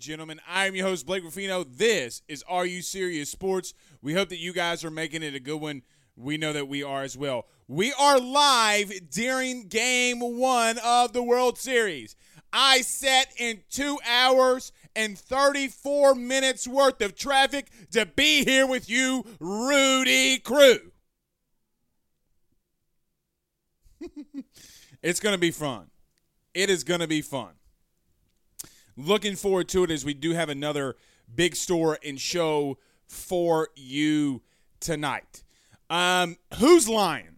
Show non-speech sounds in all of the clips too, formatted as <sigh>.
Gentlemen. I am your host, Blake Ruffino. This is Are You Serious Sports. We hope that you guys are making it a good one. We know that we are as well. We are live during game one of the World Series. I sat in two hours and 34 minutes worth of traffic to be here with you, Rudy Crew. <laughs> it's going to be fun. It is going to be fun. Looking forward to it as we do have another big store and show for you tonight. Um, who's lying?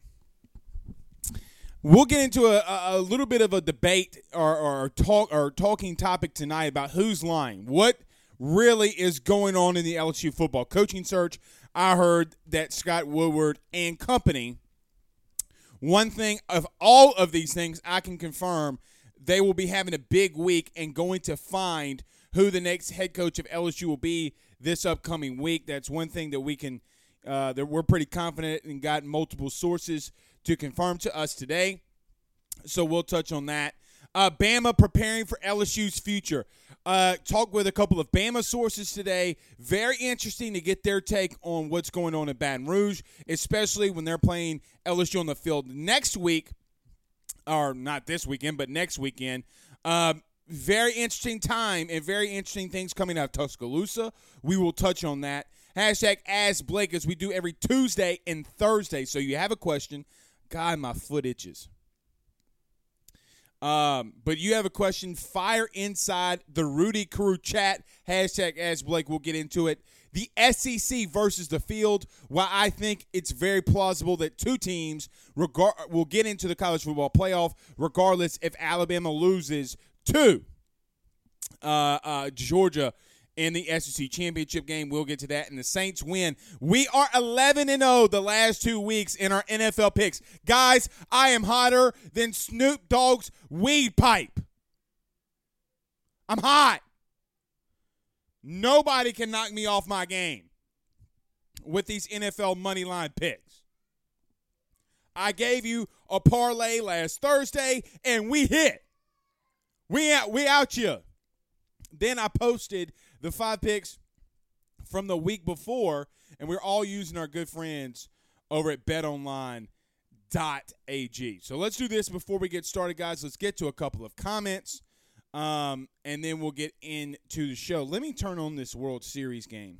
We'll get into a, a, little bit of a debate or, or talk or talking topic tonight about who's lying. What really is going on in the LSU football coaching search? I heard that Scott Woodward and company one thing of all of these things I can confirm they will be having a big week and going to find who the next head coach of LSU will be this upcoming week. That's one thing that we can uh, that we're pretty confident and got multiple sources to confirm to us today. So we'll touch on that. Uh, Bama preparing for LSU's future. Uh, talk with a couple of Bama sources today. Very interesting to get their take on what's going on in Baton Rouge, especially when they're playing LSU on the field next week, or not this weekend, but next weekend. Um, very interesting time and very interesting things coming out of Tuscaloosa. We will touch on that. Hashtag Ask Blake as we do every Tuesday and Thursday. So you have a question. God, my foot itches. Um, but you have a question, fire inside the Rudy Crew chat. Hashtag Ask Blake. We'll get into it. The SEC versus the field. Why I think it's very plausible that two teams will get into the college football playoff, regardless if Alabama loses to uh, uh, Georgia in the SEC championship game. We'll get to that. And the Saints win. We are 11 and 0 the last two weeks in our NFL picks. Guys, I am hotter than Snoop Dogg's weed pipe. I'm hot. Nobody can knock me off my game with these NFL money line picks. I gave you a parlay last Thursday and we hit. We out, we out you. Then I posted the five picks from the week before, and we're all using our good friends over at betonline.ag. So let's do this before we get started, guys. Let's get to a couple of comments, um, and then we'll get into the show. Let me turn on this World Series game.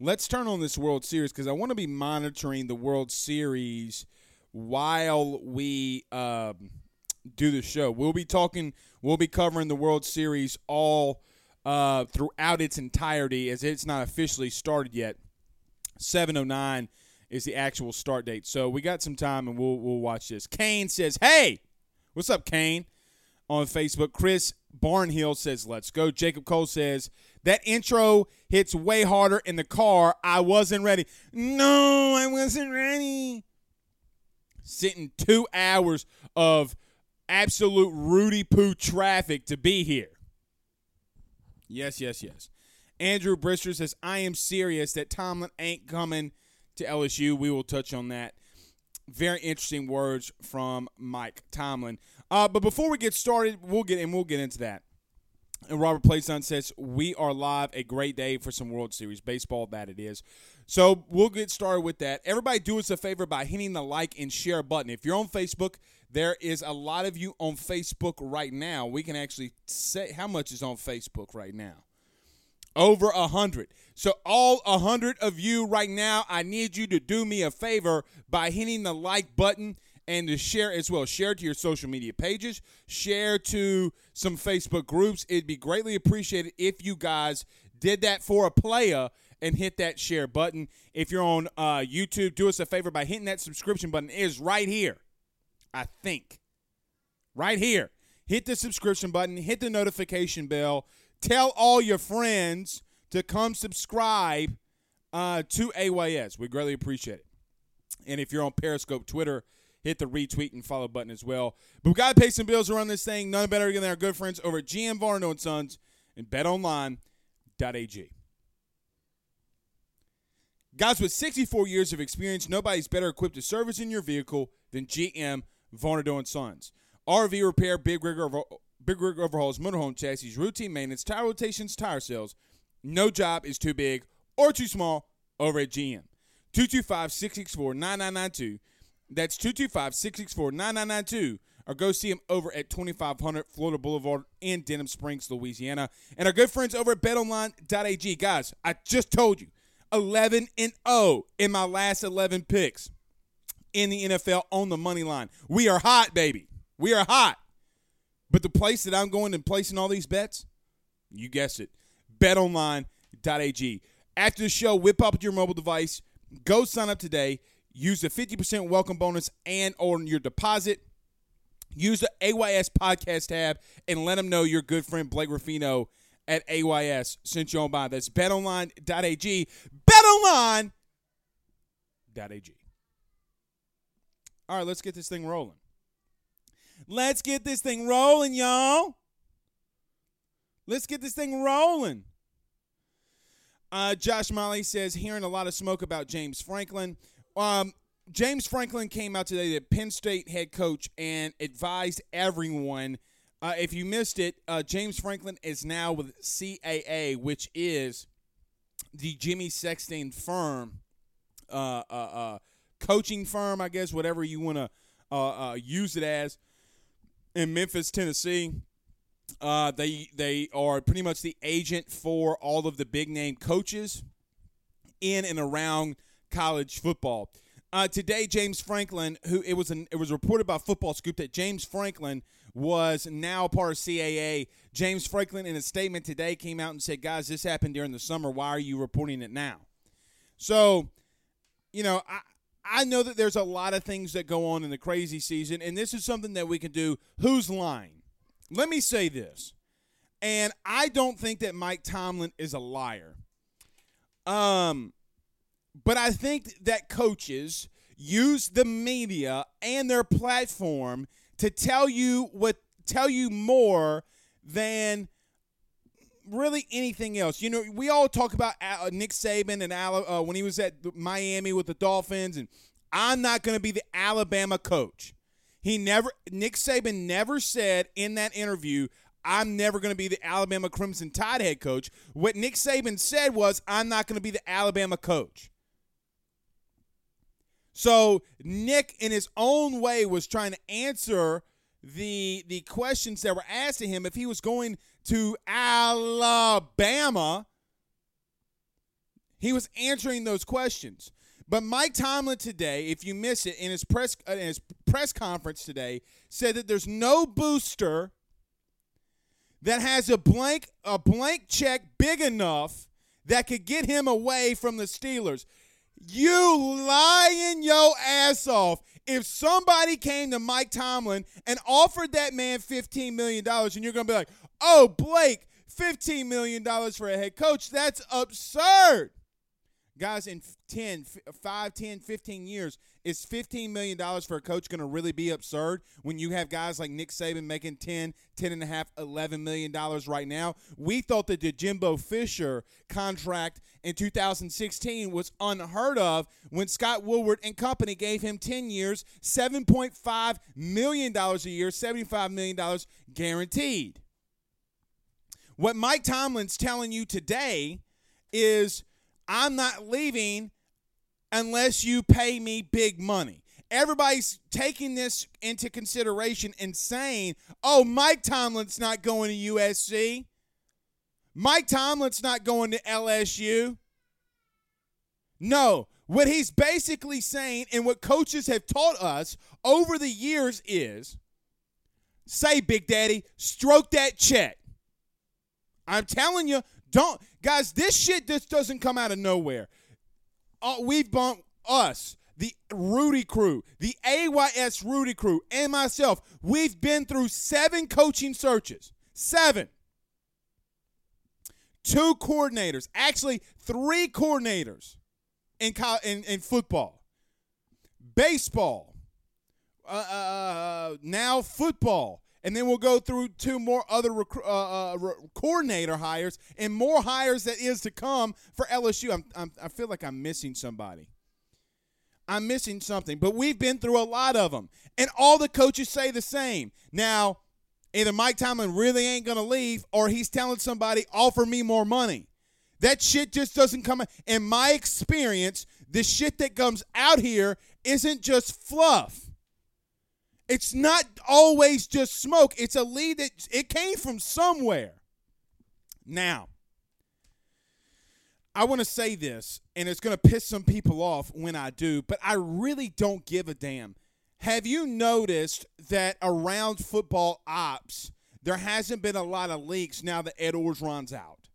Let's turn on this World Series because I want to be monitoring the World Series while we um, do the show. We'll be talking, we'll be covering the World Series all uh, throughout its entirety as it's not officially started yet. 709 is the actual start date. So we got some time and we'll we'll watch this. Kane says, "Hey, what's up, Kane?" On Facebook. Chris Barnhill says, Let's go. Jacob Cole says, That intro hits way harder in the car. I wasn't ready. No, I wasn't ready. Sitting two hours of absolute Rudy Poo traffic to be here. Yes, yes, yes. Andrew Brister says, I am serious that Tomlin ain't coming to LSU. We will touch on that. Very interesting words from Mike Tomlin. Uh, but before we get started, we'll get and we'll get into that. And Robert Playson says, We are live. A great day for some World Series baseball, that it is. So we'll get started with that. Everybody, do us a favor by hitting the like and share button. If you're on Facebook, there is a lot of you on Facebook right now. We can actually say how much is on Facebook right now. Over a hundred. So all a hundred of you right now, I need you to do me a favor by hitting the like button and to share as well. Share to your social media pages, share to some Facebook groups. It'd be greatly appreciated if you guys did that for a player and hit that share button. If you're on uh, YouTube, do us a favor by hitting that subscription button. It is right here, I think. Right here. Hit the subscription button, hit the notification bell, tell all your friends to come subscribe uh, to AYS. We greatly appreciate it. And if you're on Periscope, Twitter, hit the retweet and follow button as well. But we got to pay some bills around this thing. None better than our good friends over at GM Varnado and Sons and BetOnline.ag. Guys, with 64 years of experience, nobody's better equipped to service in your vehicle than GM Varnado and Sons. RV repair, big rig, over, big rig overhauls, motorhome chassis, routine maintenance, tire rotations, tire sales. No job is too big or too small over at GM. 225 664 9992. That's 225 664 9992. Or go see them over at 2500 Florida Boulevard in Denham Springs, Louisiana. And our good friends over at betonline.ag. Guys, I just told you 11 and 0 in my last 11 picks in the NFL on the money line. We are hot, baby. We are hot. But the place that I'm going and placing all these bets, you guessed it, betonline.ag. After the show, whip up your mobile device, go sign up today, use the 50% welcome bonus and on your deposit. Use the AYS podcast tab and let them know your good friend Blake Ruffino at AYS sent you on by. That's betonline.ag. Betonline.ag. All right, let's get this thing rolling. Let's get this thing rolling, y'all. Let's get this thing rolling. Uh, Josh Molly says, hearing a lot of smoke about James Franklin. Um, James Franklin came out today, the Penn State head coach, and advised everyone. Uh, if you missed it, uh, James Franklin is now with CAA, which is the Jimmy Sexton firm, uh, uh, uh coaching firm, I guess, whatever you want to use it as, in Memphis, Tennessee. Uh, they they are pretty much the agent for all of the big name coaches in and around college football. Uh, today, James Franklin, who it was an, it was reported by Football Scoop that James Franklin was now part of CAA. James Franklin, in a statement today, came out and said, "Guys, this happened during the summer. Why are you reporting it now?" So, you know, I I know that there's a lot of things that go on in the crazy season, and this is something that we can do. Who's lying? let me say this, and I don't think that Mike Tomlin is a liar. Um, but I think that coaches use the media and their platform to tell you what tell you more than really anything else. You know, we all talk about uh, Nick Saban and uh, when he was at Miami with the Dolphins, and I'm not going to be the Alabama coach. He never Nick Saban never said in that interview, I'm never going to be the Alabama Crimson Tide head coach. What Nick Saban said was, I'm not going to be the Alabama coach. So Nick, in his own way, was trying to answer the the questions that were asked to him if he was going to Alabama. He was answering those questions. But Mike Tomlin today, if you miss it, in his press uh, in his press conference today, said that there's no booster that has a blank a blank check big enough that could get him away from the Steelers. You lying your ass off. If somebody came to Mike Tomlin and offered that man $15 million, and you're going to be like, oh, Blake, $15 million for a head coach, that's absurd. Guys, in 10, 5, 10, 15 years, is $15 million for a coach going to really be absurd when you have guys like Nick Saban making 10, 10 and a half, 11 million dollars right now? We thought that the Jimbo Fisher contract in 2016 was unheard of when Scott Woodward and company gave him 10 years, $7.5 million a year, $75 million guaranteed. What Mike Tomlin's telling you today is I'm not leaving unless you pay me big money. Everybody's taking this into consideration and saying, oh, Mike Tomlin's not going to USC. Mike Tomlin's not going to LSU. No, what he's basically saying and what coaches have taught us over the years is say, Big Daddy, stroke that check. I'm telling you, don't guys, this shit just doesn't come out of nowhere. Uh, we've bumped us, the Rudy crew, the AYS Rudy crew, and myself. We've been through seven coaching searches. Seven. Two coordinators, actually three coordinators in in, in football, baseball, uh, uh, uh now football, and then we'll go through two more other rec- uh, uh, re- coordinator hires and more hires that is to come for LSU. I'm, I'm, I feel like I'm missing somebody. I'm missing something, but we've been through a lot of them, and all the coaches say the same. Now, either Mike Tomlin really ain't gonna leave, or he's telling somebody, "Offer me more money." That shit just doesn't come. In my experience, the shit that comes out here isn't just fluff. It's not always just smoke. It's a lead that it came from somewhere. Now, I want to say this, and it's going to piss some people off when I do, but I really don't give a damn. Have you noticed that around football ops, there hasn't been a lot of leaks now that Ed Orgeron's out?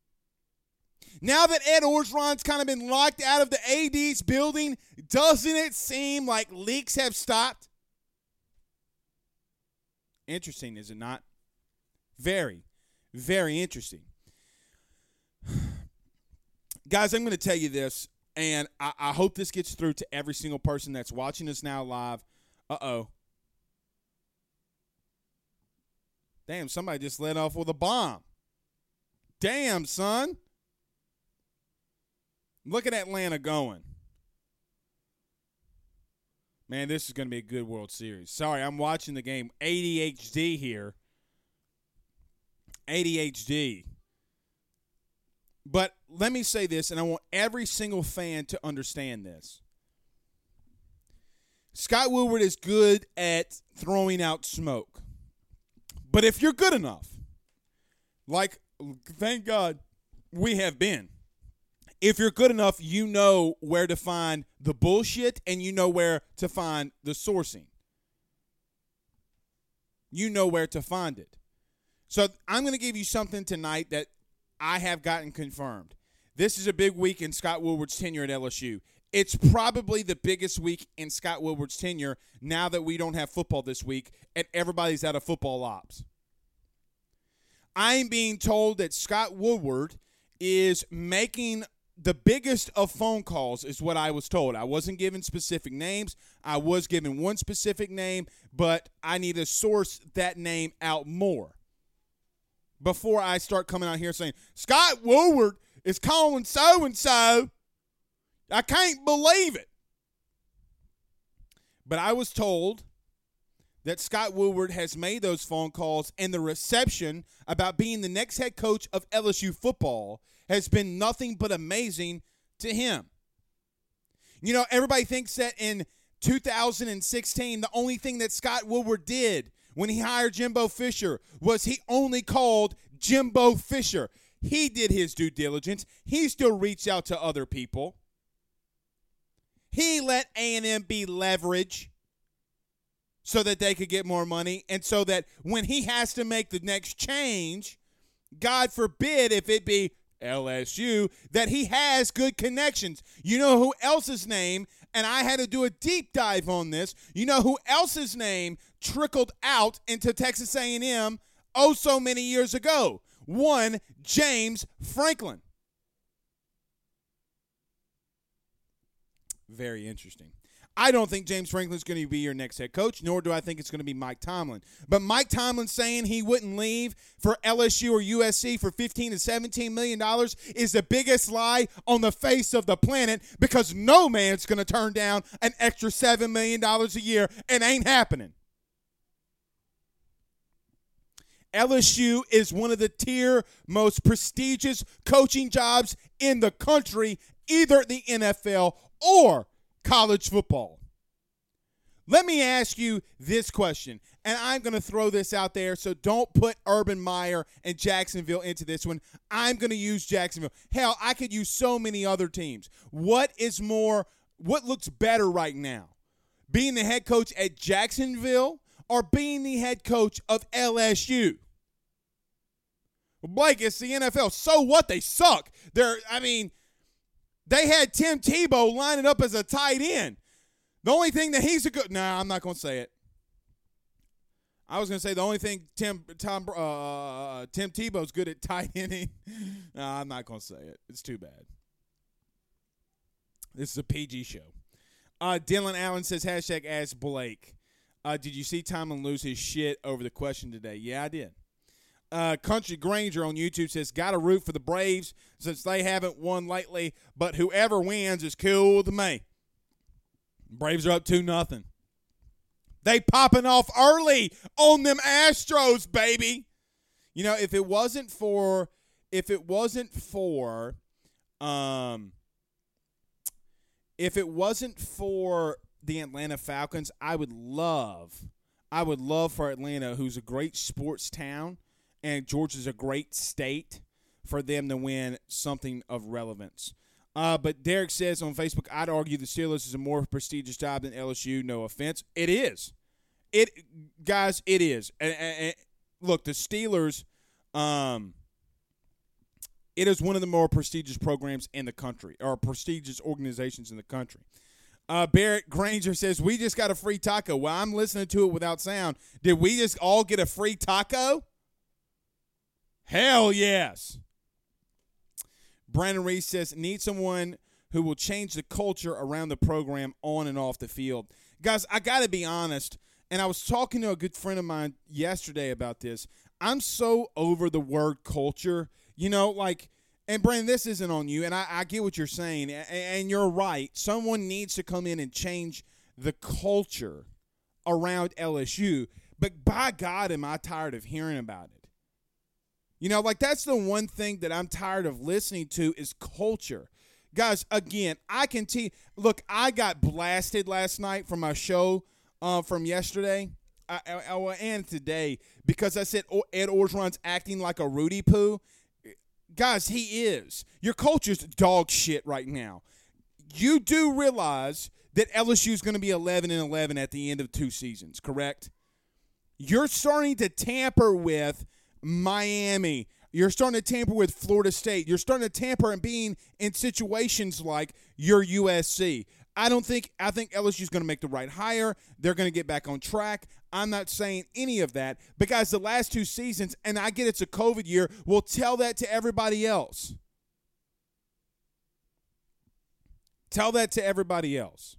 Now that Ed Orgeron's kind of been locked out of the AD's building, doesn't it seem like leaks have stopped? Interesting, is it not? Very, very interesting. <sighs> Guys, I'm going to tell you this, and I, I, hope this gets through to every single person that's watching us now live. Uh oh. Damn, somebody just let off with a bomb. Damn, son. Look at Atlanta going. Man, this is going to be a good World Series. Sorry, I'm watching the game ADHD here. ADHD. But let me say this, and I want every single fan to understand this. Scott Woodward is good at throwing out smoke. But if you're good enough, like, thank God we have been, if you're good enough, you know where to find the bullshit and you know where to find the sourcing. You know where to find it. So I'm going to give you something tonight that I have gotten confirmed. This is a big week in Scott Woodward's tenure at LSU. It's probably the biggest week in Scott Woodward's tenure now that we don't have football this week and everybody's out of football ops. I'm being told that Scott Woodward is making the biggest of phone calls is what I was told. I wasn't given specific names. I was given one specific name, but I need to source that name out more before I start coming out here saying Scott Woodward is calling so and so. I can't believe it. But I was told that Scott Woodward has made those phone calls and the reception about being the next head coach of LSU football has been nothing but amazing to him. You know, everybody thinks that in 2016, the only thing that Scott Woodward did when he hired Jimbo Fisher was he only called Jimbo Fisher. He did his due diligence. He still reached out to other people. He let A&M be leverage so that they could get more money and so that when he has to make the next change, God forbid if it be LSU, that he has good connections. You know who else's name and I had to do a deep dive on this. You know who else's name trickled out into Texas A&M oh so many years ago? One James Franklin. Very interesting. I don't think James Franklin's going to be your next head coach, nor do I think it's going to be Mike Tomlin. But Mike Tomlin saying he wouldn't leave for LSU or USC for 15 to 17 million dollars is the biggest lie on the face of the planet because no man's going to turn down an extra 7 million dollars a year. It ain't happening. LSU is one of the tier most prestigious coaching jobs in the country, either the NFL or college football. Let me ask you this question, and I'm going to throw this out there, so don't put Urban Meyer and Jacksonville into this one. I'm going to use Jacksonville. Hell, I could use so many other teams. What is more, what looks better right now? Being the head coach at Jacksonville or being the head coach of LSU? Blake, it's the NFL. So what? They suck. They're, I mean, they had Tim Tebow lining up as a tight end. The only thing that he's a good. Nah, I'm not going to say it. I was going to say the only thing Tim Tom uh, Tim Tebow's good at tight ending. <laughs> nah, I'm not going to say it. It's too bad. This is a PG show. Uh, Dylan Allen says hashtag ask Blake. Uh, did you see Tomlin lose his shit over the question today? Yeah, I did. Uh, Country Granger on YouTube says, "Got to root for the Braves since they haven't won lately, but whoever wins is cool with me." Braves are up two nothing. They popping off early on them Astros, baby. You know, if it wasn't for, if it wasn't for, um, if it wasn't for the Atlanta Falcons, I would love, I would love for Atlanta, who's a great sports town and Georgia's a great state for them to win something of relevance. Uh, but Derek says on Facebook, I'd argue the Steelers is a more prestigious job than LSU. No offense, it is. It guys, it is. And, and, and look, the Steelers, um, it is one of the more prestigious programs in the country, or prestigious organizations in the country. Uh, Barrett Granger says we just got a free taco. Well, I'm listening to it without sound. Did we just all get a free taco? Hell yes. Brandon Reese says, need someone who will change the culture around the program on and off the field. Guys, I got to be honest, and I was talking to a good friend of mine yesterday about this. I'm so over the word culture. You know, like, and Brandon, this isn't on you, and I, I get what you're saying, and, and you're right. Someone needs to come in and change the culture around LSU. But by God, am I tired of hearing about it? You know, like that's the one thing that I'm tired of listening to is culture. Guys, again, I can tell look, I got blasted last night from my show uh, from yesterday I, I, I, and today because I said Ed Orgeron's acting like a Rudy Poo. Guys, he is. Your culture's dog shit right now. You do realize that LSU is going to be 11 and 11 at the end of two seasons, correct? You're starting to tamper with – Miami. You're starting to tamper with Florida State. You're starting to tamper and being in situations like your USC. I don't think I think LSU is going to make the right hire. They're going to get back on track. I'm not saying any of that, but guys, the last two seasons, and I get it's a COVID year, we'll tell that to everybody else. Tell that to everybody else.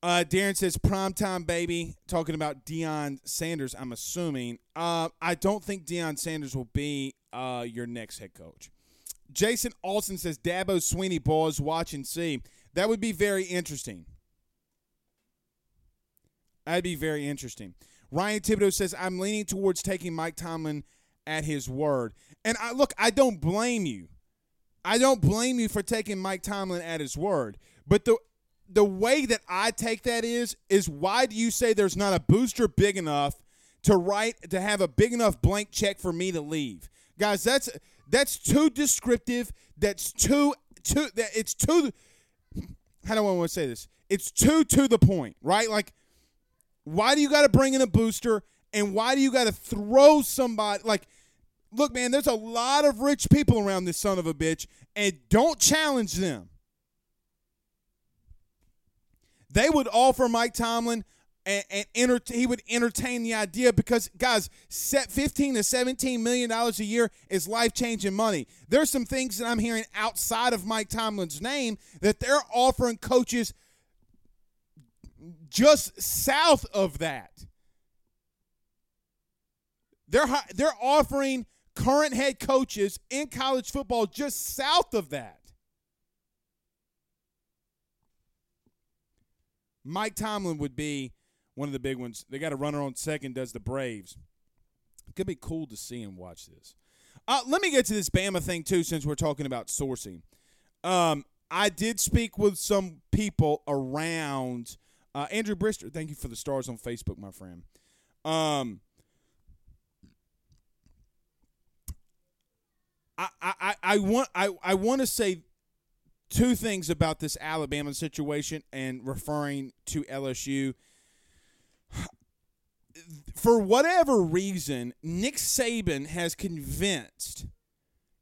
Uh, Darren says primetime baby, talking about Deion Sanders. I'm assuming. Uh, I don't think Deion Sanders will be uh, your next head coach. Jason Alston says Dabo Swinney boys watch and see. That would be very interesting. That'd be very interesting. Ryan Thibodeau says I'm leaning towards taking Mike Tomlin at his word. And I look, I don't blame you. I don't blame you for taking Mike Tomlin at his word. But the the way that I take that is is why do you say there's not a booster big enough to write to have a big enough blank check for me to leave? Guys, that's that's too descriptive. That's too too that it's too how do I want to say this? It's too to the point, right? Like why do you got to bring in a booster and why do you got to throw somebody like look man, there's a lot of rich people around this son of a bitch and don't challenge them they would offer Mike Tomlin and, and enter, he would entertain the idea because guys, set 15 to 17 million dollars a year is life-changing money. There's some things that I'm hearing outside of Mike Tomlin's name that they're offering coaches just south of that. They're they're offering current head coaches in college football just south of that. Mike Tomlin would be one of the big ones. They got a runner on second, does the Braves. It could be cool to see him watch this. Uh, let me get to this Bama thing too, since we're talking about sourcing. Um, I did speak with some people around uh, Andrew Brister. Thank you for the stars on Facebook, my friend. Um, I, I, I want I, I want to say two things about this Alabama situation and referring to LSU. For whatever reason, Nick Saban has convinced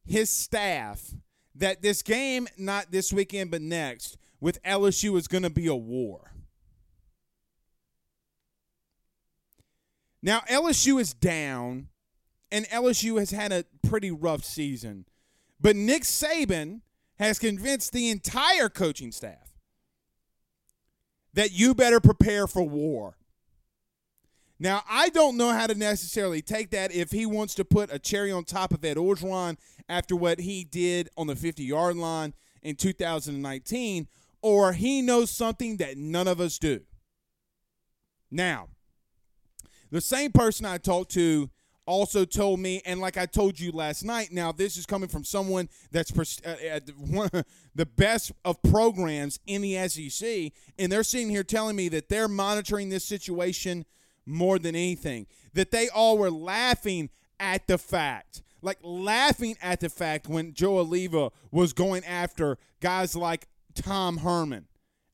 his staff that this game, not this weekend, but next, with LSU is going to be a war. Now, LSU is down, and LSU has had a pretty rough season. But Nick Saban has convinced the entire coaching staff that you better prepare for war. Now, I don't know how to necessarily take that if he wants to put a cherry on top of Ed Orgeron after what he did on the 50 yard line in 2019, or he knows something that none of us do. Now, the same person I talked to also told me, and like I told you last night, now this is coming from someone that's uh, at one <laughs> the best of programs in the SEC, and they're sitting here telling me that they're monitoring this situation more than anything. That they all were laughing at the fact, like laughing at the fact when Joe Alleva was going after guys like Tom Herman.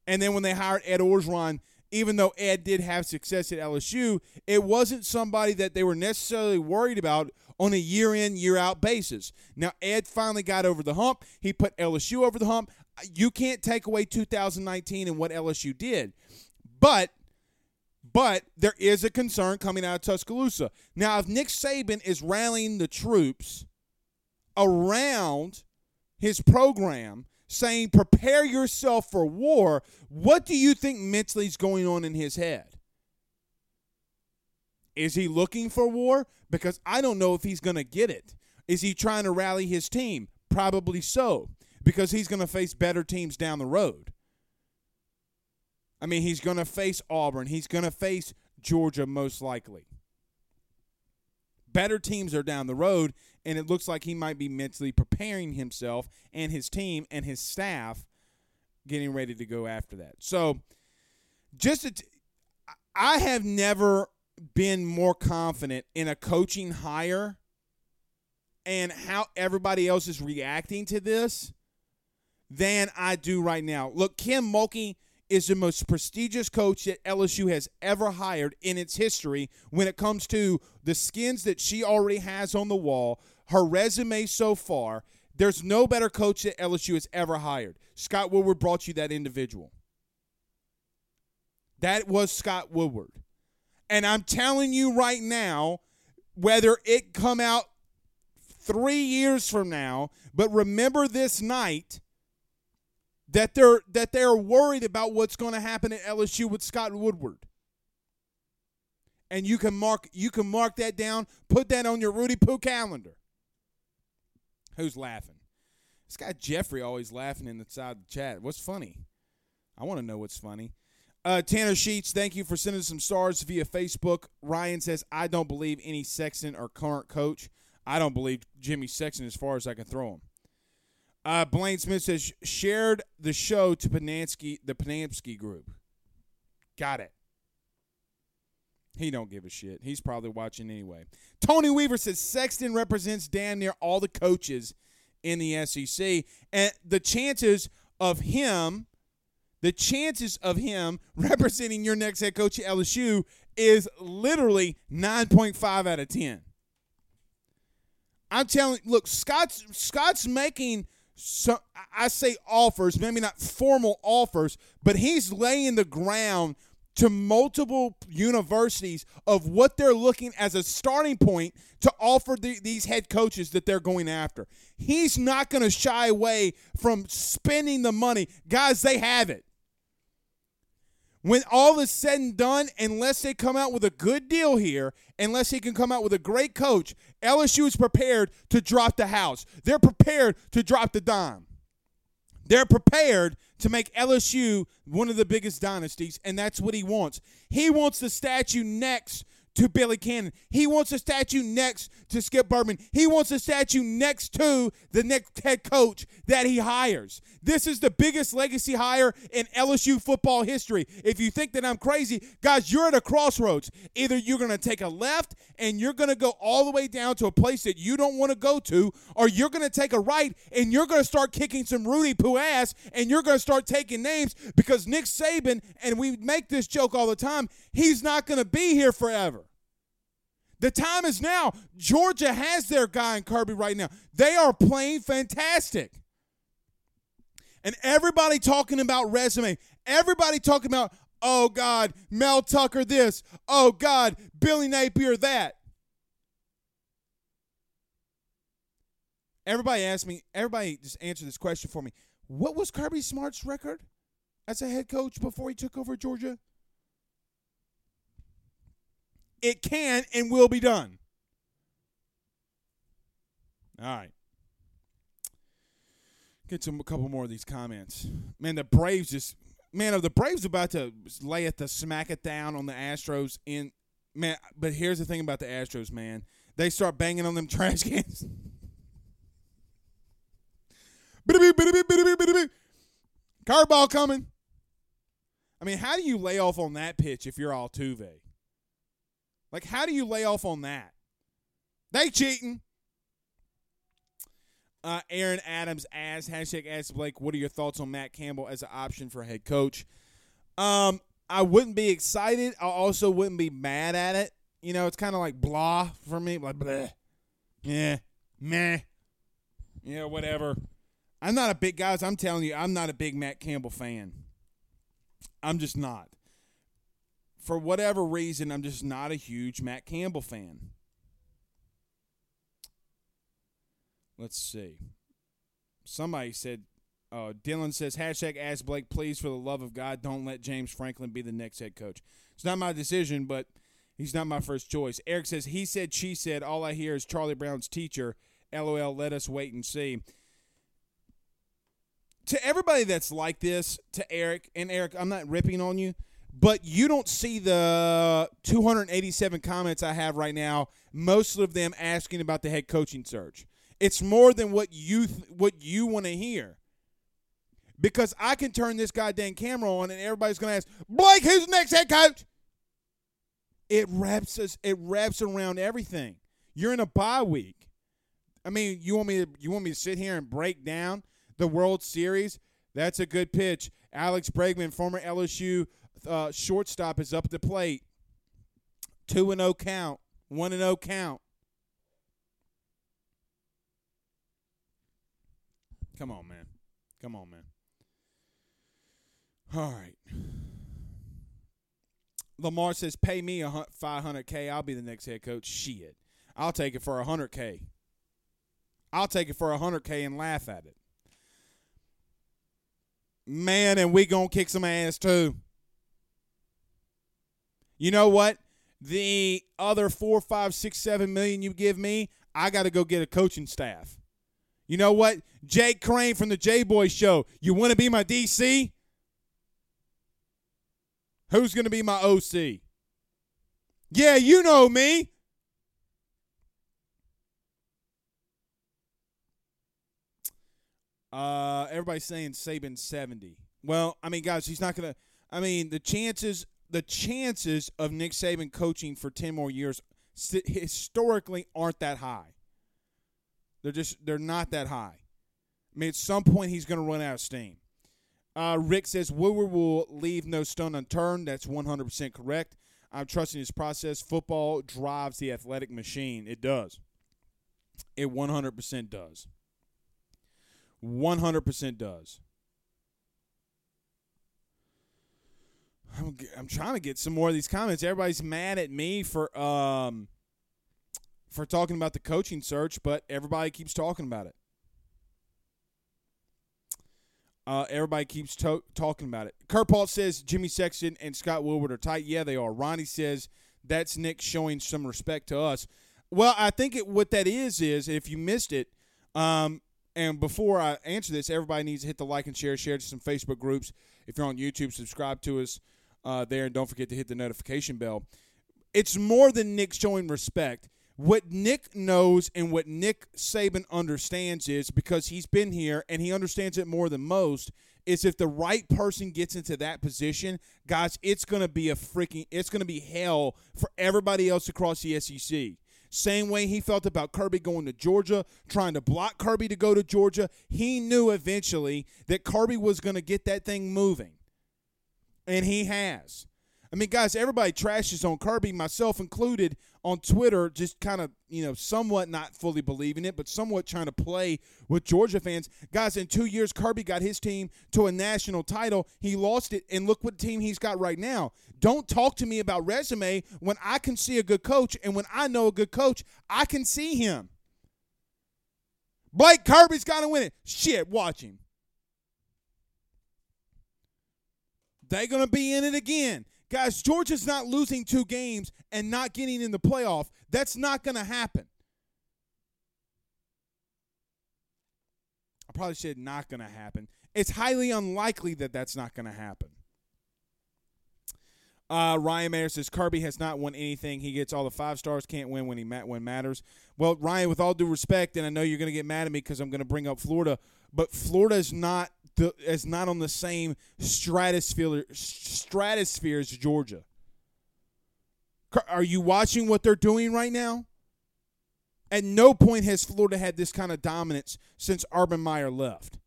And then when they hired Ed Orgeron, even though Ed did have success at LSU, it wasn't somebody that they were necessarily worried about on a year in, year out basis. Now, Ed finally got over the hump. He put LSU over the hump. You can't take away 2019 and what LSU did. But but there is a concern coming out of Tuscaloosa. Now, if Nick Saban is rallying the troops around his program saying, prepare yourself for war, what do you think mentally is going on in his head? Is he looking for war? Because I don't know if he's going to get it. Is he trying to rally his team? Probably so, because he's going to face better teams down the road. I mean, he's going to face Auburn. He's going to face Georgia most likely. Better teams are down the road, and it looks like he might be mentally preparing himself and his team and his staff getting ready to go after that. So, just I have never been more confident in a coaching hire and how everybody else is reacting to this than I do right now. Look, Kim Mulkey is the most prestigious coach that LSU has ever hired in its history when it comes to the skins that she already has on the wall, her resume so far. There's no better coach that LSU has ever hired. Scott Woodward brought you that individual. That was Scott Woodward. And I'm telling you right now, whether it come out three years from now, but remember this night that they're that they're worried about what's going to happen at LSU with Scott Woodward. And you can mark you can mark that down, put that on your Rudy Poo calendar. Who's laughing? This guy Jeffrey always laughing in the side the chat. What's funny? I want to know what's funny. Uh, Tanner Sheets, thank you for sending some stars via Facebook. Ryan says, I don't believe any Sexton or current coach. I don't believe Jimmy Sexton as far as I can throw him. Uh, Blaine Smith says shared the show to Panansky, the Panansky group. Got it. He don't give a shit. He's probably watching anyway. Tony Weaver says Sexton represents damn near all the coaches in the SEC, and the chances of him, the chances of him <laughs> representing your next head coach at LSU is literally nine point five out of ten. I'm telling. Look, Scott's Scott's making I say offers, maybe not formal offers, but he's laying the ground to multiple universities of what they're looking as a starting point to offer the, these head coaches that they're going after. He's not going to shy away from spending the money. Guys, they have it. When all is said and done, unless they come out with a good deal here, unless he can come out with a great coach, LSU is prepared to drop the house. They're prepared to drop the dime. They're prepared to make LSU one of the biggest dynasties, and that's what he wants. He wants the statue next to Billy Cannon. He wants a statue next to Skip Bertman. He wants a statue next to the next head coach that he hires. This is the biggest legacy hire in LSU football history. If you think that I'm crazy, guys, you're at a crossroads. Either you're going to take a left and you're going to go all the way down to a place that you don't want to go to, or you're going to take a right and you're going to start kicking some Rudy Poo ass and you're going to start taking names because Nick Saban, and we make this joke all the time, he's not going to be here forever. The time is now. Georgia has their guy in Kirby right now. They are playing fantastic. And everybody talking about resume. Everybody talking about, oh God, Mel Tucker this. Oh God, Billy Napier that. Everybody asked me, everybody just answer this question for me. What was Kirby Smart's record as a head coach before he took over Georgia? It can and will be done. All right. Get to a couple more of these comments. Man, the Braves just man, are the Braves about to lay it to smack it down on the Astros in man, but here's the thing about the Astros, man. They start banging on them <laughs> trash cans. Curveball coming. I mean, how do you lay off on that pitch if you're Altuve? Like, how do you lay off on that? They cheating. Uh, Aaron Adams as hashtag ask Blake. What are your thoughts on Matt Campbell as an option for head coach? Um, I wouldn't be excited. I also wouldn't be mad at it. You know, it's kind of like blah for me, like bleh. Yeah, meh. Yeah, whatever. I'm not a big guys. I'm telling you, I'm not a big Matt Campbell fan. I'm just not for whatever reason, I'm just not a huge Matt Campbell fan. Let's see. Somebody said, uh, Dylan says, hashtag ask Blake, please, for the love of God, don't let James Franklin be the next head coach. It's not my decision, but he's not my first choice. Eric says, he said, she said, all I hear is Charlie Brown's teacher. LOL, let us wait and see. To everybody that's like this, to Eric, and Eric, I'm not ripping on you but you don't see the 287 comments I have right now. Most of them asking about the head coaching search. It's more than what you th- what you want to hear. Because I can turn this goddamn camera on and everybody's to ask, "Blake, who's the next head coach?" It wraps us it wraps around everything. You're in a bye week. I mean, you want me to you want me to sit here and break down the World Series? That's a good pitch. Alex Bregman, former LSU uh, shortstop is up at the plate. Two and zero oh count. One and zero oh count. Come on, man. Come on, man. All right. Lamar says, "Pay me a 500k. I'll be the next head coach." Shit, I'll take it for a 100k. I'll take it for a 100k and laugh at it. Man, and we gonna kick some ass too. You know what? The other four, five, six, seven million you give me, I got to go get a coaching staff. You know what? Jake Crane from the J Boy Show. You want to be my DC? Who's going to be my OC? Yeah, you know me. Uh, everybody's saying Saban 70. Well, I mean, guys, he's not going to. I mean, the chances the chances of Nick Saban coaching for 10 more years historically aren't that high. They're just they're not that high. I mean, at some point he's going to run out of steam. Uh, Rick says Woodward will leave no stone unturned. That's 100% correct. I'm trusting his process. Football drives the athletic machine. It does. It 100% does. 100% does. I'm, I'm trying to get some more of these comments. Everybody's mad at me for um for talking about the coaching search, but everybody keeps talking about it. Uh, everybody keeps to- talking about it. Kurt Paul says Jimmy Sexton and Scott Woodward are tight. Yeah, they are. Ronnie says that's Nick showing some respect to us. Well, I think it, what that is is if you missed it, um, and before I answer this, everybody needs to hit the like and share, share to some Facebook groups. If you're on YouTube, subscribe to us uh, there, and don't forget to hit the notification bell. It's more than Nick showing respect. What Nick knows and what Nick Saban understands is because he's been here and he understands it more than most. Is if the right person gets into that position, guys, it's going to be a freaking, it's going to be hell for everybody else across the SEC. Same way he felt about Kirby going to Georgia, trying to block Kirby to go to Georgia. He knew eventually that Kirby was going to get that thing moving. And he has. I mean, guys, everybody trashes on Kirby, myself included, on Twitter, just kind of, you know, somewhat not fully believing it, but somewhat trying to play with Georgia fans. Guys, in two years, Kirby got his team to a national title. He lost it, and look what team he's got right now. Don't talk to me about resume when I can see a good coach, and when I know a good coach, I can see him. Blake Kirby's got to win it. Shit, watch him. They're going to be in it again. Guys, Georgia's not losing two games and not getting in the playoff. That's not going to happen. I probably said not going to happen. It's highly unlikely that that's not going to happen. Uh, Ryan Mayer says Kirby has not won anything. He gets all the five stars, can't win when he ma- when matters. Well, Ryan, with all due respect, and I know you're going to get mad at me because I'm going to bring up Florida, but Florida is not the, not on the same stratosphere stratosphere as Georgia. Are you watching what they're doing right now? At no point has Florida had this kind of dominance since Urban Meyer left.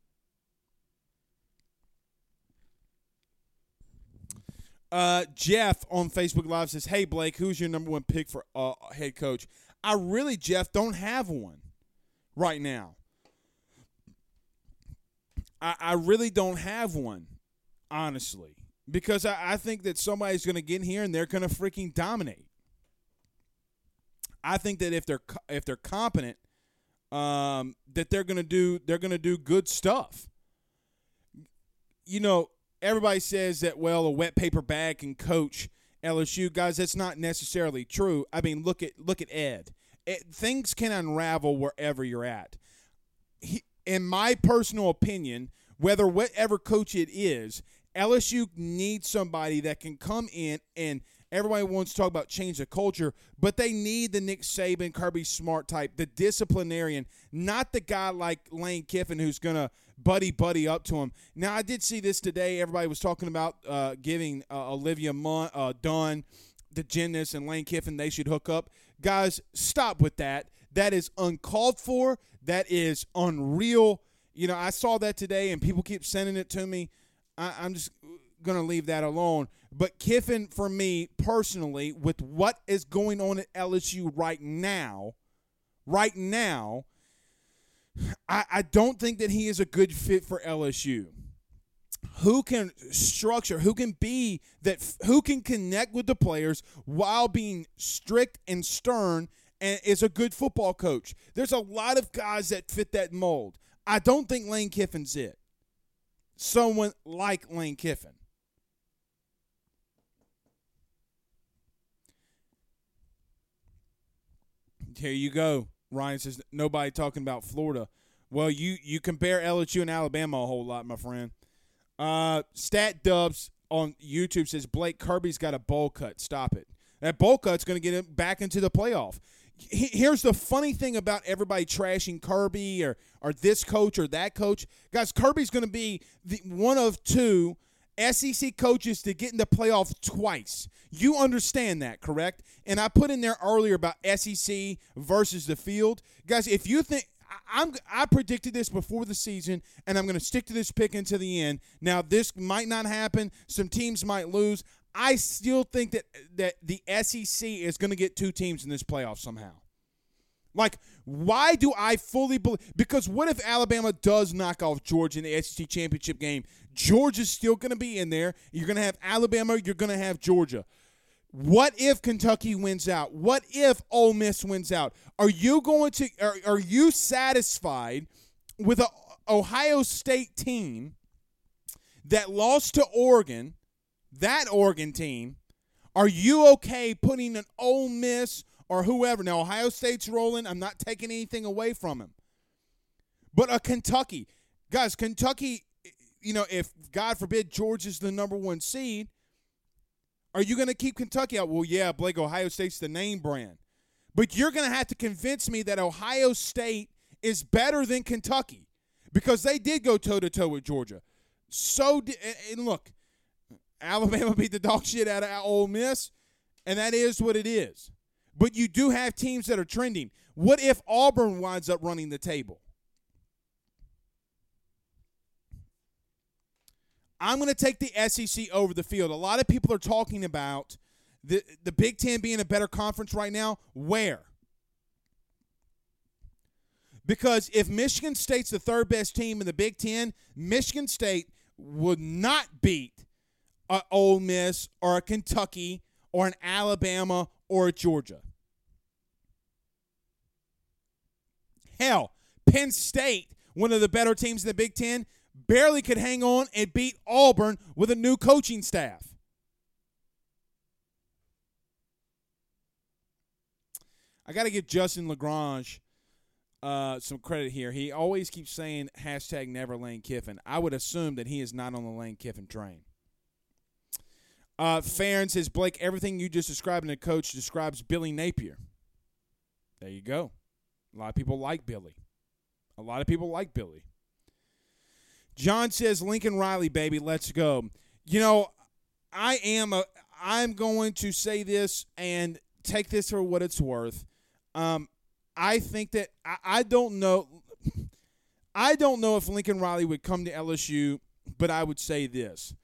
Uh, Jeff on Facebook Live says, "Hey Blake, who's your number one pick for uh, head coach?" I really, Jeff, don't have one right now. I, I really don't have one, honestly, because I, I think that somebody's going to get in here and they're going to freaking dominate. I think that if they're if they're competent, um, that they're going to do they're going to do good stuff. You know, everybody says that well, a wet paper bag can coach LSU guys. That's not necessarily true. I mean, look at look at Ed. It, things can unravel wherever you're at. He, in my personal opinion, whether whatever coach it is, LSU needs somebody that can come in and everybody wants to talk about change the culture, but they need the Nick Saban, Kirby Smart type, the disciplinarian, not the guy like Lane Kiffin who's to buddy buddy up to him. Now, I did see this today. Everybody was talking about uh, giving uh, Olivia Munn, uh, Dunne, the gymnast, and Lane Kiffin, they should hook up. Guys, stop with that. That is uncalled for. That is unreal. You know, I saw that today, and people keep sending it to me. I, I'm just going to leave that alone. But Kiffin, for me personally, with what is going on at LSU right now, right now, I, I don't think that he is a good fit for LSU. Who can structure, who can be that, who can connect with the players while being strict and stern and is a good football coach. There's a lot of guys that fit that mold. I don't think Lane Kiffin's it. Someone like Lane Kiffin. Here you go. Ryan says nobody talking about Florida. Well, you you compare LSU and Alabama a whole lot, my friend. Uh, Stat Dubs on YouTube says Blake Kirby's got a bowl cut. Stop it. That bowl cut's going to get him back into the playoff here's the funny thing about everybody trashing Kirby or or this coach or that coach. Guys, Kirby's going to be the one of two SEC coaches to get in the playoff twice. You understand that, correct? And I put in there earlier about SEC versus the field. Guys, if you think I'm I predicted this before the season, and I'm going to stick to this pick until the end. Now, this might not happen. Some teams might lose. I still think that that the SEC is going to get two teams in this playoff somehow. Like, why do I fully believe? Because what if Alabama does knock off Georgia in the SEC championship game? Georgia's still going to be in there. You're going to have Alabama. You're going to have Georgia. What if Kentucky wins out? What if Ole Miss wins out? Are you going to? Are, are you satisfied with a Ohio State team that lost to Oregon? That Oregon team. Are you okay putting an Ole Miss or whoever? Now Ohio State's rolling. I'm not taking anything away from him. But a Kentucky, guys, Kentucky. You know, if God forbid Georgia's the number one seed, are you going to keep Kentucky out? Well, yeah, Blake, Ohio State's the name brand. But you're going to have to convince me that Ohio State is better than Kentucky because they did go toe to toe with Georgia. So, and look, Alabama beat the dog shit out of Ole Miss, and that is what it is. But you do have teams that are trending. What if Auburn winds up running the table? I'm going to take the SEC over the field. A lot of people are talking about the the Big 10 being a better conference right now. Where? Because if Michigan State's the third best team in the Big 10, Michigan State would not beat a Ole Miss or a Kentucky or an Alabama or a Georgia. Hell, Penn State, one of the better teams in the Big 10, barely could hang on and beat Auburn with a new coaching staff. I got to give Justin Lagrange uh, some credit here. He always keeps saying hashtag never Lane Kiffin. I would assume that he is not on the Lane Kiffin train. Uh, Farron says, Blake, everything you just described in a coach describes Billy Napier. There you go. A lot of people like Billy. A lot of people like Billy. John says Lincoln Riley, baby, let's go. You know, I am a. I'm going to say this and take this for what it's worth. Um, I think that I, I don't know. I don't know if Lincoln Riley would come to LSU, but I would say this.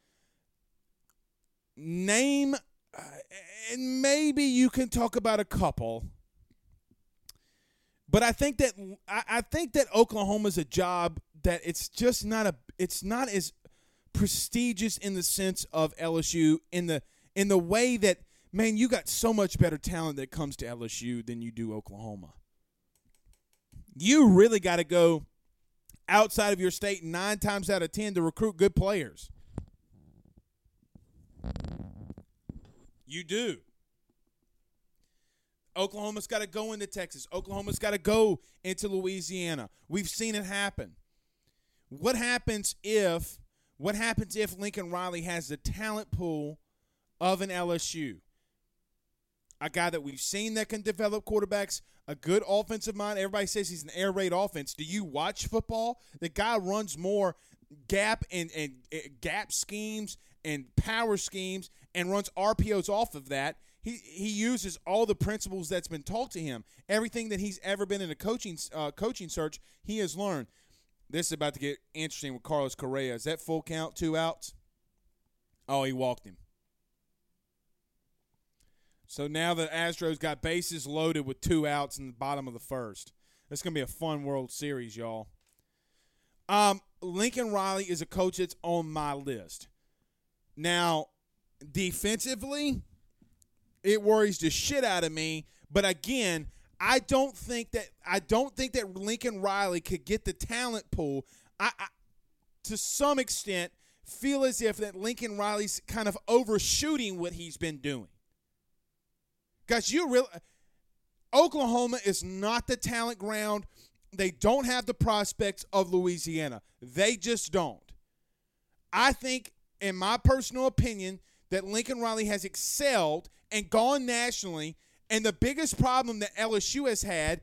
Name, uh, and maybe you can talk about a couple. But I think that I, I think that Oklahoma's a job that it's just not a it's not as prestigious in the sense of LSU in the in the way that man you got so much better talent that comes to LSU than you do Oklahoma. You really got to go outside of your state 9 times out of 10 to recruit good players. You do. Oklahoma's got to go into Texas. Oklahoma's got to go into Louisiana. We've seen it happen. What happens if what happens if Lincoln Riley has the talent pool of an LSU? A guy that we've seen that can develop quarterbacks, a good offensive mind. Everybody says he's an air raid offense. Do you watch football? The guy runs more gap and, and, and gap schemes and power schemes and runs RPOs off of that. He, he uses all the principles that's been taught to him. Everything that he's ever been in a coaching uh, coaching search, he has learned. This is about to get interesting with Carlos Correa. Is that full count, two outs? Oh, he walked him. So now the Astros got bases loaded with two outs in the bottom of the first. It's going to be a fun World Series, y'all. Um, Lincoln Riley is a coach that's on my list. Now, defensively, it worries the shit out of me. But again, I don't think that I don't think that Lincoln Riley could get the talent pool. I, I to some extent feel as if that Lincoln Riley's kind of overshooting what he's been doing. Guys, you really Oklahoma is not the talent ground. They don't have the prospects of Louisiana. They just don't. I think, in my personal opinion, that Lincoln Riley has excelled and gone nationally and the biggest problem that LSU has had,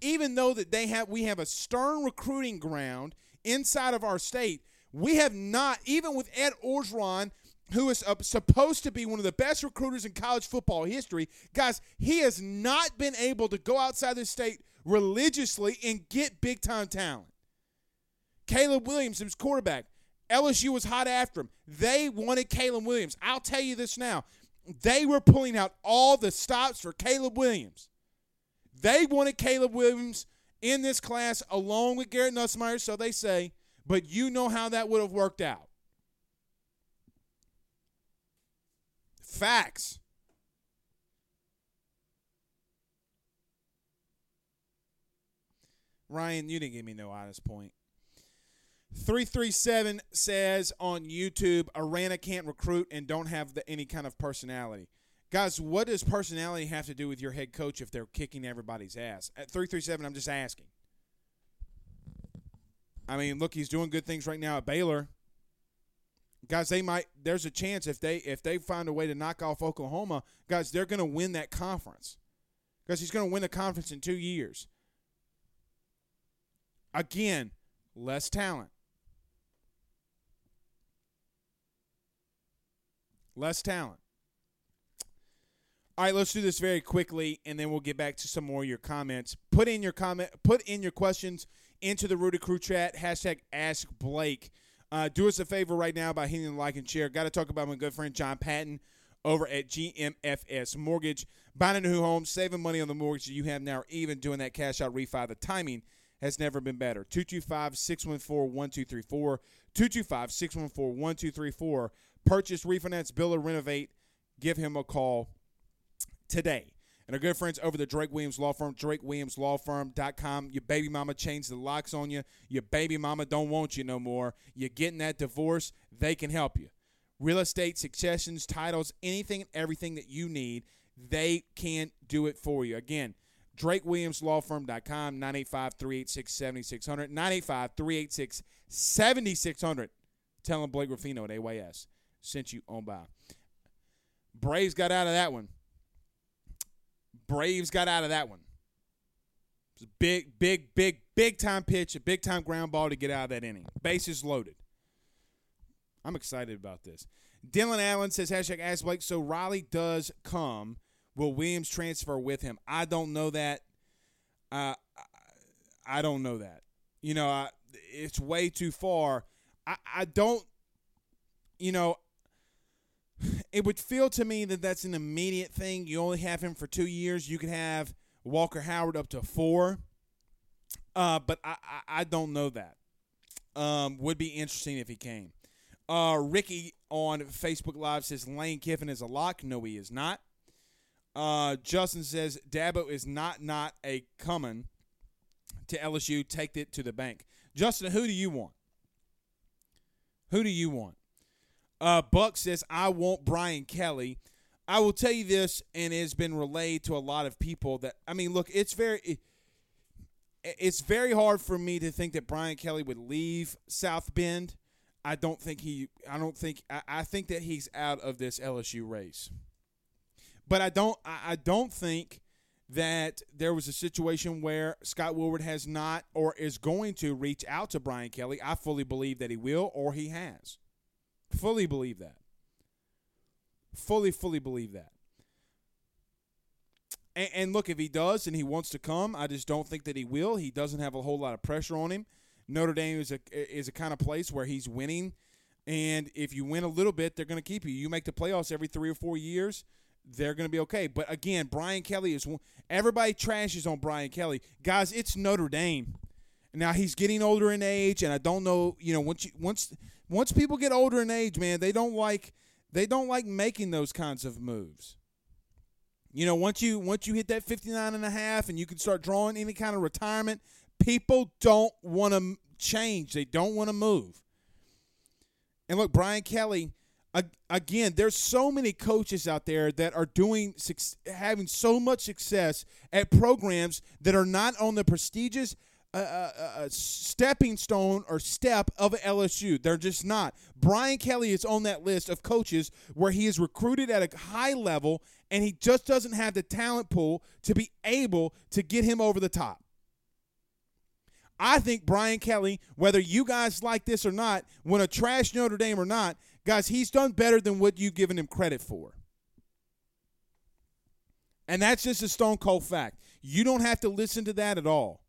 even though that they have we have a stern recruiting ground inside of our state, we have not even with Ed Orgeron who is uh, supposed to be one of the best recruiters in college football history, guys, he has not been able to go outside the state religiously and get big time talent. Caleb Williams, his quarterback, LSU was hot after him. They wanted Caleb Williams. I'll tell you this now. They were pulling out all the stops for Caleb Williams. They wanted Caleb Williams in this class along with Garrett Nussmeier, so they say, but you know how that would have worked out. Facts. Ryan, you didn't give me no honest point. 337 says on YouTube, Aranda can't recruit and don't have the, any kind of personality. Guys, what does personality have to do with your head coach if they're kicking everybody's ass? At 337, I'm just asking. I mean, look, he's doing good things right now at Baylor. Guys, they might there's a chance if they if they find a way to knock off Oklahoma, guys, they're going to win that conference. Guys, he's going to win the conference in 2 years. Again, less talent. Less talent. All right, let's do this very quickly, and then we'll get back to some more of your comments. Put in your comment, put in your questions into the Rooted Crew chat. Hashtag Ask Blake. Uh, do us a favor right now by hitting the like and share. Got to talk about my good friend John Patton over at GMFS Mortgage. Buying a new home, saving money on the mortgage you have now, or even doing that cash out refi. The timing has never been better. 225 614 1234. 225 614 1234. Purchase, refinance, build, or renovate. Give him a call today. And our good friends over the Drake Williams Law Firm, drakewilliamslawfirm.com. Your baby mama changed the locks on you. Your baby mama don't want you no more. You're getting that divorce. They can help you. Real estate, successions, titles, anything and everything that you need, they can do it for you. Again, drakewilliamslawfirm.com, 985 386 7600. 985 386 7600. Tell them Blake Ruffino at AYS sent you on by. Braves got out of that one. Braves got out of that one. It was a big, big, big, big time pitch, a big time ground ball to get out of that inning. Bases loaded. I'm excited about this. Dylan Allen says hashtag ask Blake. So Riley does come. Will Williams transfer with him? I don't know that. Uh, I don't know that. You know, I, it's way too far. I, I don't. You know, it would feel to me that that's an immediate thing. You only have him for two years. You could have Walker Howard up to four, uh, but I, I, I don't know that. Um, would be interesting if he came. Uh, Ricky on Facebook Live says Lane Kiffin is a lock. No, he is not. Uh, Justin says Dabo is not not a coming to LSU. Take it to the bank. Justin, who do you want? Who do you want? Uh, Buck says, I want Brian Kelly. I will tell you this, and it has been relayed to a lot of people that, I mean, look, it's very. It, it's very hard for me to think that Brian Kelly would leave South Bend. I don't think he. I don't think. I, I think that he's out of this LSU race. But I don't. I, I don't think that there was a situation where Scott Woodward has not or is going to reach out to Brian Kelly. I fully believe that he will or he has. Fully believe that. Fully, fully believe that. And, and, look, if he does and he wants to come, I just don't think that he will. He doesn't have a whole lot of pressure on him. Notre Dame is a is a kind of place where he's winning, and if you win a little bit, they're going to keep you. You make the playoffs every three or four years, they're going to be okay. But again, Brian Kelly is everybody trashes on Brian Kelly, guys. It's Notre Dame. Now he's getting older in age, and I don't know. You know, once you, once once people get older in age, man, they don't like they don't like making those kinds of moves. You know, once you once you hit that 59 and a half and you can start drawing any kind of retirement, people don't want to change. They don't want to move. And look, Brian Kelly, again, there's so many coaches out there that are doing having so much success at programs that are not on the prestigious a, a, a, stepping stone or step of LSU. They're just not. Brian Kelly is on that list of coaches where he is recruited at a high level and he just doesn't have the talent pool to be able to get him over the top. I think Brian Kelly, whether you guys like this or not, when a trash Notre Dame or not, guys, he's done better than what you've given him credit for. And that's just a stone cold fact. You don't have to listen to that at all.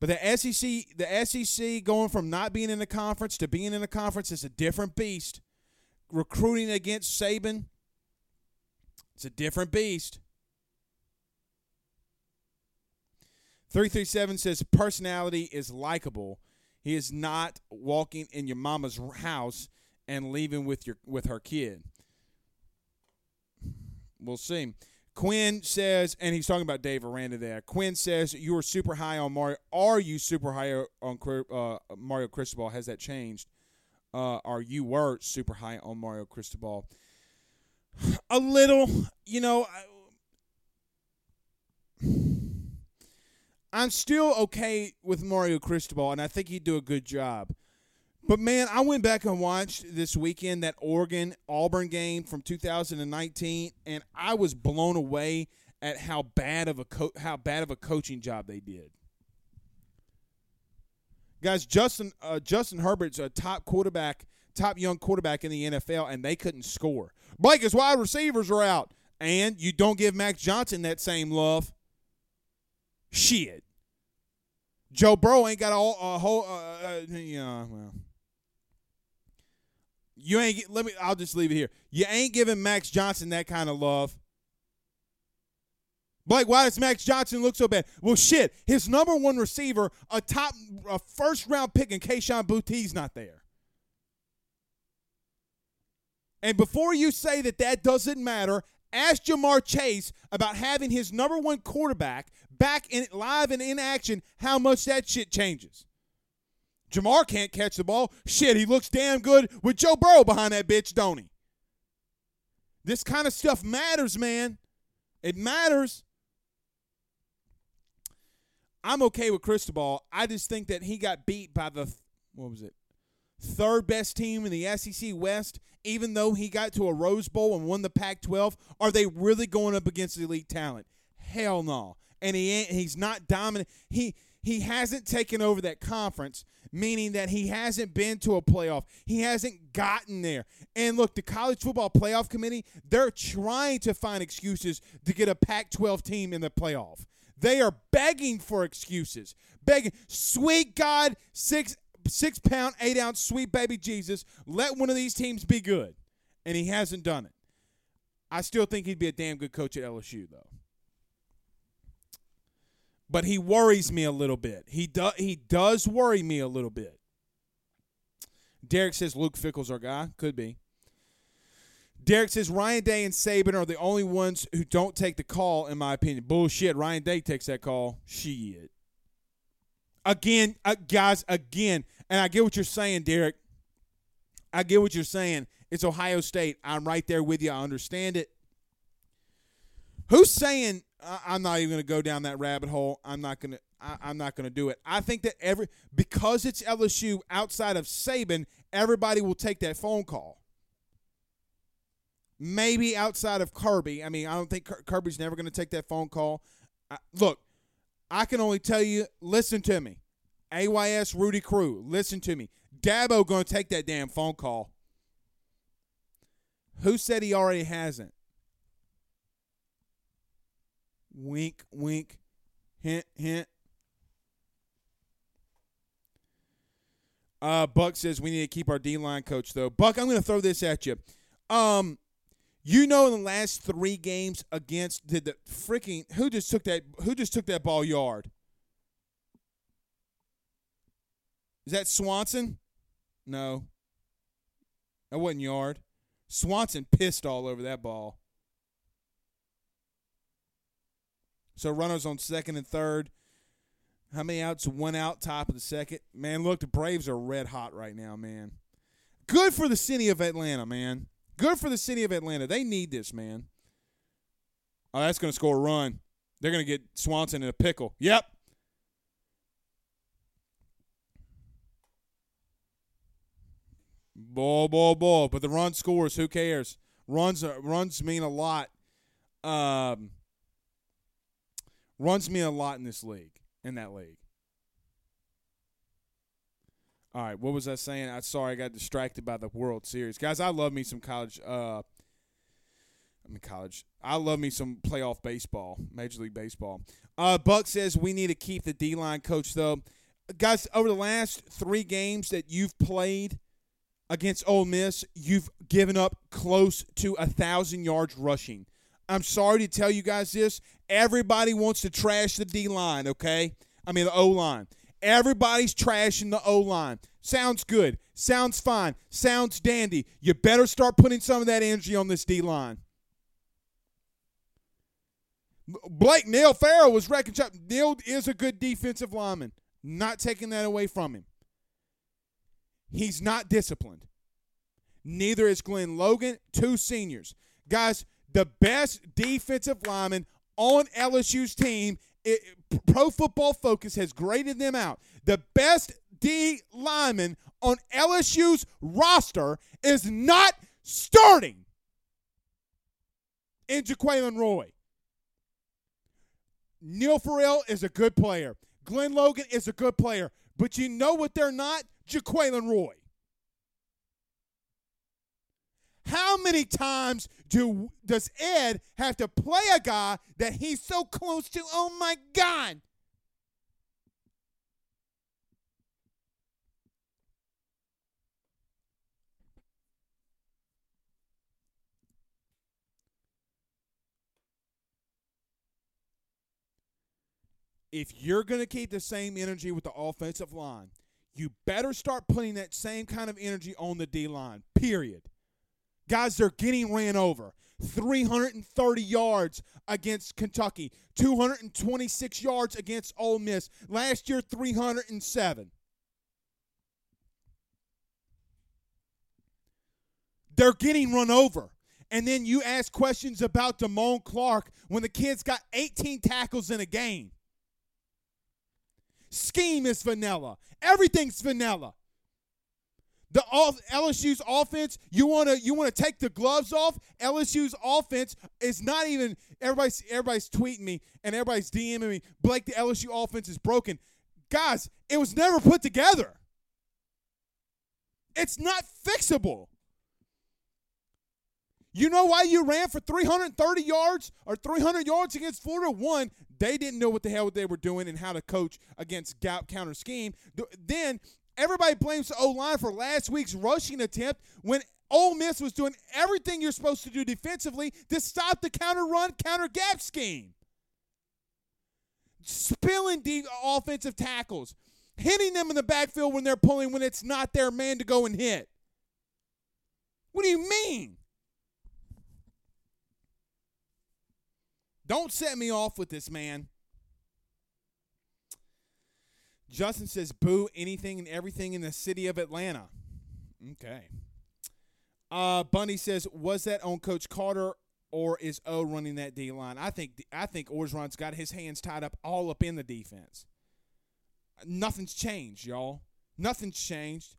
But the SEC, the SEC going from not being in the conference to being in the conference is a different beast. Recruiting against Saban, it's a different beast. 337 says personality is likable. He is not walking in your mama's house and leaving with your with her kid. We'll see. Quinn says, and he's talking about Dave Aranda there. Quinn says, "You are super high on Mario. Are you super high on uh, Mario Cristobal? Has that changed? Uh, are you were super high on Mario Cristobal? <sighs> A little, you know. I'm still okay with Mario Cristobal, and I think he'd do a good job. But man, I went back and watched this weekend that Oregon Auburn game from 2019, and I was blown away at how bad of a co- how bad of a coaching job they did. Guys, Justin uh, Justin Herbert's a top quarterback, top young quarterback in the NFL, and they couldn't score. Blake, his wide receivers are out, and you don't give Max Johnson that same love. Shit. Joe Burrow ain't got a, whole, uh, uh, yeah, well. You ain't let me. I'll just leave it here. You ain't giving Max Johnson that kind of love. Blake, why does Max Johnson look so bad? Well, shit, his number one receiver, a top, a first round pick, and Kayshon Boutte's not there. And before you say that that doesn't matter, ask Ja'Marr Chase about having his number one quarterback back in live and in action. How much that shit changes. Ja'Marr can't catch the ball. Shit, he looks damn good with Joe Burrow behind that bitch, don't he? This kind of stuff matters, man. It matters. I'm okay with Cristobal. I just think that he got beat by the what was it? Third best team in the SEC West, even though he got to a Rose Bowl and won the Pac 12. Are they really going up against elite talent? Hell no. And he ain't, he's not dominant. He he hasn't taken over that conference meaning that he hasn't been to a playoff. He hasn't gotten there. And look, the college football playoff committee, they're trying to find excuses to get a Pac 12 team in the playoff. They are begging for excuses. Begging. Sweet God, six six pound, eight ounce, sweet baby Jesus, let one of these teams be good. And he hasn't done it. I still think he'd be a damn good coach at LSU, though but he worries me a little bit. He does he does worry me a little bit. Derek says Luke Fickell's our guy. Could be. Derek says Ryan Day and Saban are the only ones who don't take the call, in my opinion. Bullshit. Ryan Day takes that call. Shit. Again, uh, guys, again, and I get what you're saying, Derek. I get what you're saying. It's Ohio State. I'm right there with you. I understand it. Who's saying I'm not even going to go down that rabbit hole. I'm not going to. I'm not going to do it. I think that every because it's LSU outside of Saban, everybody will take that phone call. Maybe outside of Kirby. I mean, I don't think Kirby's never going to take that phone call. I, look, I can only tell you. Listen to me, AYS Rudy Crew. Listen to me. Dabo going to take that damn phone call. Who said he already hasn't? Wink, wink, hint, hint. Uh, Buck says we need to keep our D line coach though. Buck, I'm going to throw this at you. Um, you know, in the last three games against did the freaking who just took that who just took that ball yard? Is that Swanson? No, that wasn't yard. Swanson pissed all over that ball. So runners on second and third. How many outs? One out, top of the second. Man, look, the Braves are red hot right now, man. Good for the city of Atlanta, man. Good for the city of Atlanta. They need this, man. Oh, that's going to score a run. They're going to get Swanson in a pickle. Yep. Ball, ball, ball. But the run scores. Who cares? Runs, runs mean a lot. Um, runs me a lot in this league, in that league. All right, what was I saying? I sorry I got distracted by the World Series. Guys, I love me some college uh I mean college. I love me some playoff baseball, Major League Baseball. Uh Buck says we need to keep the D-line coach though. Guys, over the last 3 games that you've played against Ole Miss, you've given up close to a 1000 yards rushing I'm sorry to tell you guys this. Everybody wants to trash the D line, okay? I mean, the O line. Everybody's trashing the O line. Sounds good. Sounds fine. Sounds dandy. You better start putting some of that energy on this D line. Blake Neil Farrell was wrecking shop. Neil is a good defensive lineman. Not taking that away from him. He's not disciplined. Neither is Glenn Logan, two seniors. Guys, the best defensive lineman on LSU's team, it, Pro Football Focus has graded them out. The best D lineman on LSU's roster is not starting in Jaquelin Roy. Neil Farrell is a good player. Glenn Logan is a good player. But you know what they're not? Jaquelin Roy. How many times do does Ed have to play a guy that he's so close to? Oh my God. If you're going to keep the same energy with the offensive line, you better start putting that same kind of energy on the D line. Period. Guys, they're getting ran over. 330 yards against Kentucky, 226 yards against Ole Miss. Last year, 307. They're getting run over. And then you ask questions about Damone Clark when the kid's got 18 tackles in a game. Scheme is vanilla. Everything's vanilla. The LSU's offense, you want to you want to take the gloves off. LSU's offense is not even everybody's everybody's tweeting me and everybody's DMing me. Blake, the LSU offense is broken. Guys, it was never put together. It's not fixable. You know why you ran for 330 yards or 300 yards against Florida? One, they didn't know what the hell they were doing and how to coach against gap counter scheme. Then everybody blames the O line for last week's rushing attempt when Ole Miss was doing everything you're supposed to do defensively to stop the counter run, counter gap scheme. Spilling deep offensive tackles, hitting them in the backfield when they're pulling when it's not their man to go and hit. What do you mean? Don't set me off with this, man. Justin says, boo anything and everything in the city of Atlanta. Okay. Uh, Bunny says, was that on Coach Carter or is O running that D line? I think I think Orgeron's got his hands tied up all up in the defense. Nothing's changed, y'all. Nothing's changed.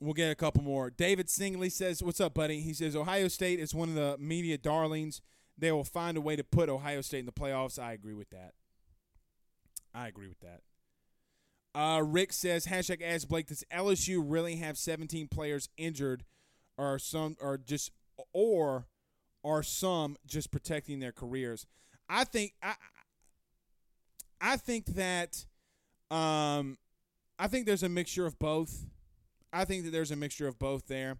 We'll get a couple more. David Singley says, What's up, buddy? He says, Ohio State is one of the media darlings. They will find a way to put Ohio State in the playoffs. I agree with that. I agree with that. Uh, Rick says, hashtag ask Blake, does LSU really have 17 players injured or some or just or are some just protecting their careers? I think I I think that um I think there's a mixture of both. I think that there's a mixture of both there.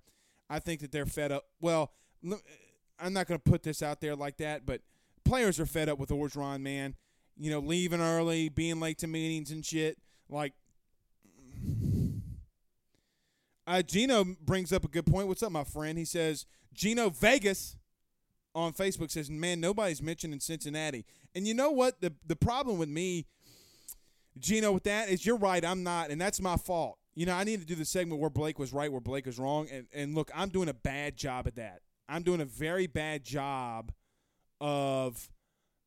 I think that they're fed up. Well, I'm not going to put this out there like that, but players are fed up with Orgeron, man. You know, leaving early, being late to meetings and shit. Like, uh, Gino brings up a good point. What's up, my friend? He says, Gino Vegas on Facebook says, man, nobody's mentioning Cincinnati. And you know what? The, the problem with me, Gino, with that is you're right. I'm not, and that's my fault you know, I need to do the segment where Blake was right, where Blake was wrong. And, and look, I'm doing a bad job at that. I'm doing a very bad job of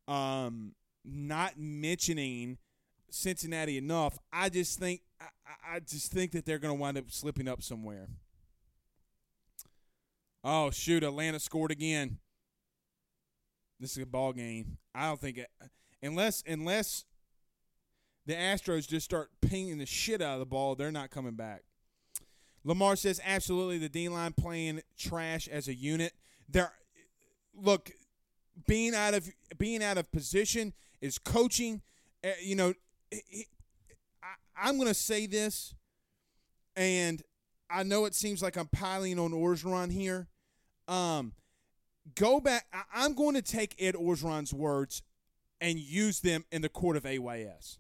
um, not mentioning Cincinnati enough. I just think I, I just think that they're going to wind up slipping up somewhere. Oh shoot! Atlanta scored again. This is a ball game. I don't think it, unless unless the Astros just start pinging the shit out of the ball, they're not coming back. Lamar says absolutely the D line playing trash as a unit. There, look, being out of being out of position is coaching. Uh, you know, I, am going to say this, and I know it seems like I'm piling on Orgeron here. Um, go back. I, am going to take Ed Orgeron's words and use them in the court of AYS.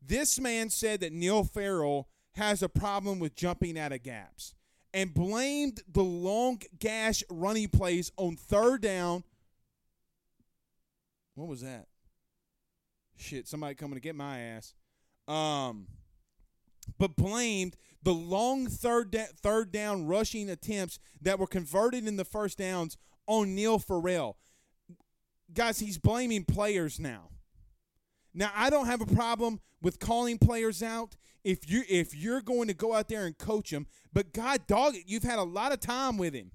This man said that Neil Farrell has a problem with jumping out of gaps and blamed the long gash running plays on third down. What was that? Shit, somebody coming to get my ass. Um, but blamed the long third da- third down rushing attempts that were converted in the first downs on Neil Farrell. Guys, he's blaming players now. Now, I don't have a problem with calling players out if you if you're going to go out there and coach them, but God dog it, you've had a lot of time with him.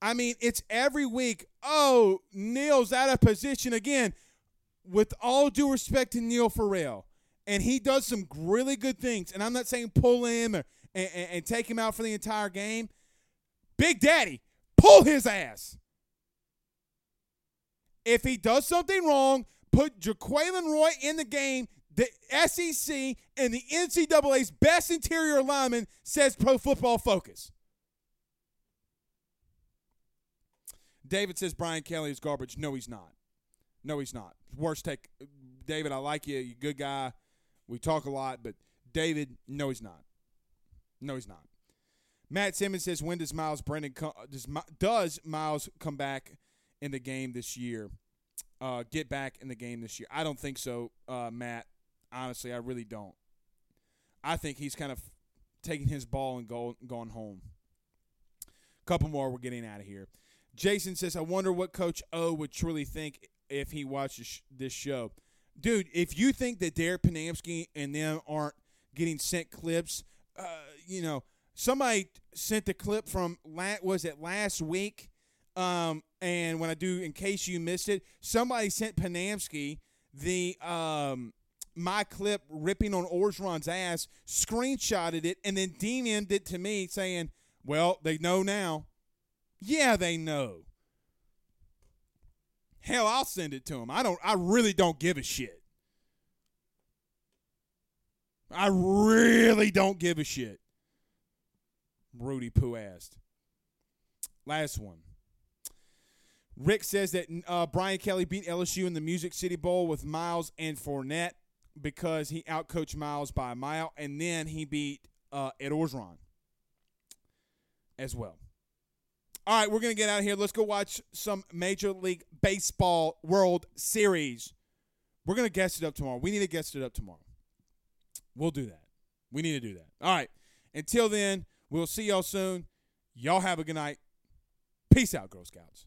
I mean, it's every week. Oh, Neil's out of position again. With all due respect to Neil Farrell, and he does some really good things. And I'm not saying pull him or, and, and, and take him out for the entire game. Big Daddy, pull his ass. If he does something wrong, put Jaquelin Roy in the game. The SEC and the NCAA's best interior lineman says Pro Football Focus. David says Brian Kelly is garbage. No, he's not. No, he's not. Worst take. David, I like you. You're a good guy. We talk a lot, but David, no, he's not. No, he's not. Matt Simmons says, "When does Myles Brennan come? Does does Myles come back in the game this year? Uh, get back in the game this year? I don't think so, uh, Matt. Honestly, I really don't. I think he's kind of taking his ball and go, going home. Couple more. We're getting out of here. Jason says, I wonder what Coach O would truly think if he watches this show. Dude, if you think that Derek Ponamsky and them aren't getting sent clips, uh, you know, somebody sent the clip from was it last week? Um, and when I do, in case you missed it, somebody sent Ponamsky the um, my clip ripping on Orgeron's ass, screenshotted it, and then DM'd it to me saying, "Well, they know now." Yeah, they know. Hell, I'll send it to them. I don't. I really don't give a shit. I really don't give a shit. Rudy Poo asked. Last one. Rick says that uh, Brian Kelly beat LSU in the Music City Bowl with Miles and Fournette because he outcoached Miles by a mile, and then he beat uh, Ed Orgeron as well. All right, we're going to get out of here. Let's go watch some Major League Baseball World Series. We're going to guess it up tomorrow. We need to guess it up tomorrow. We'll do that. We need to do that. All right. Until then, we'll see y'all soon. Y'all have a good night. Peace out, Girl Scouts.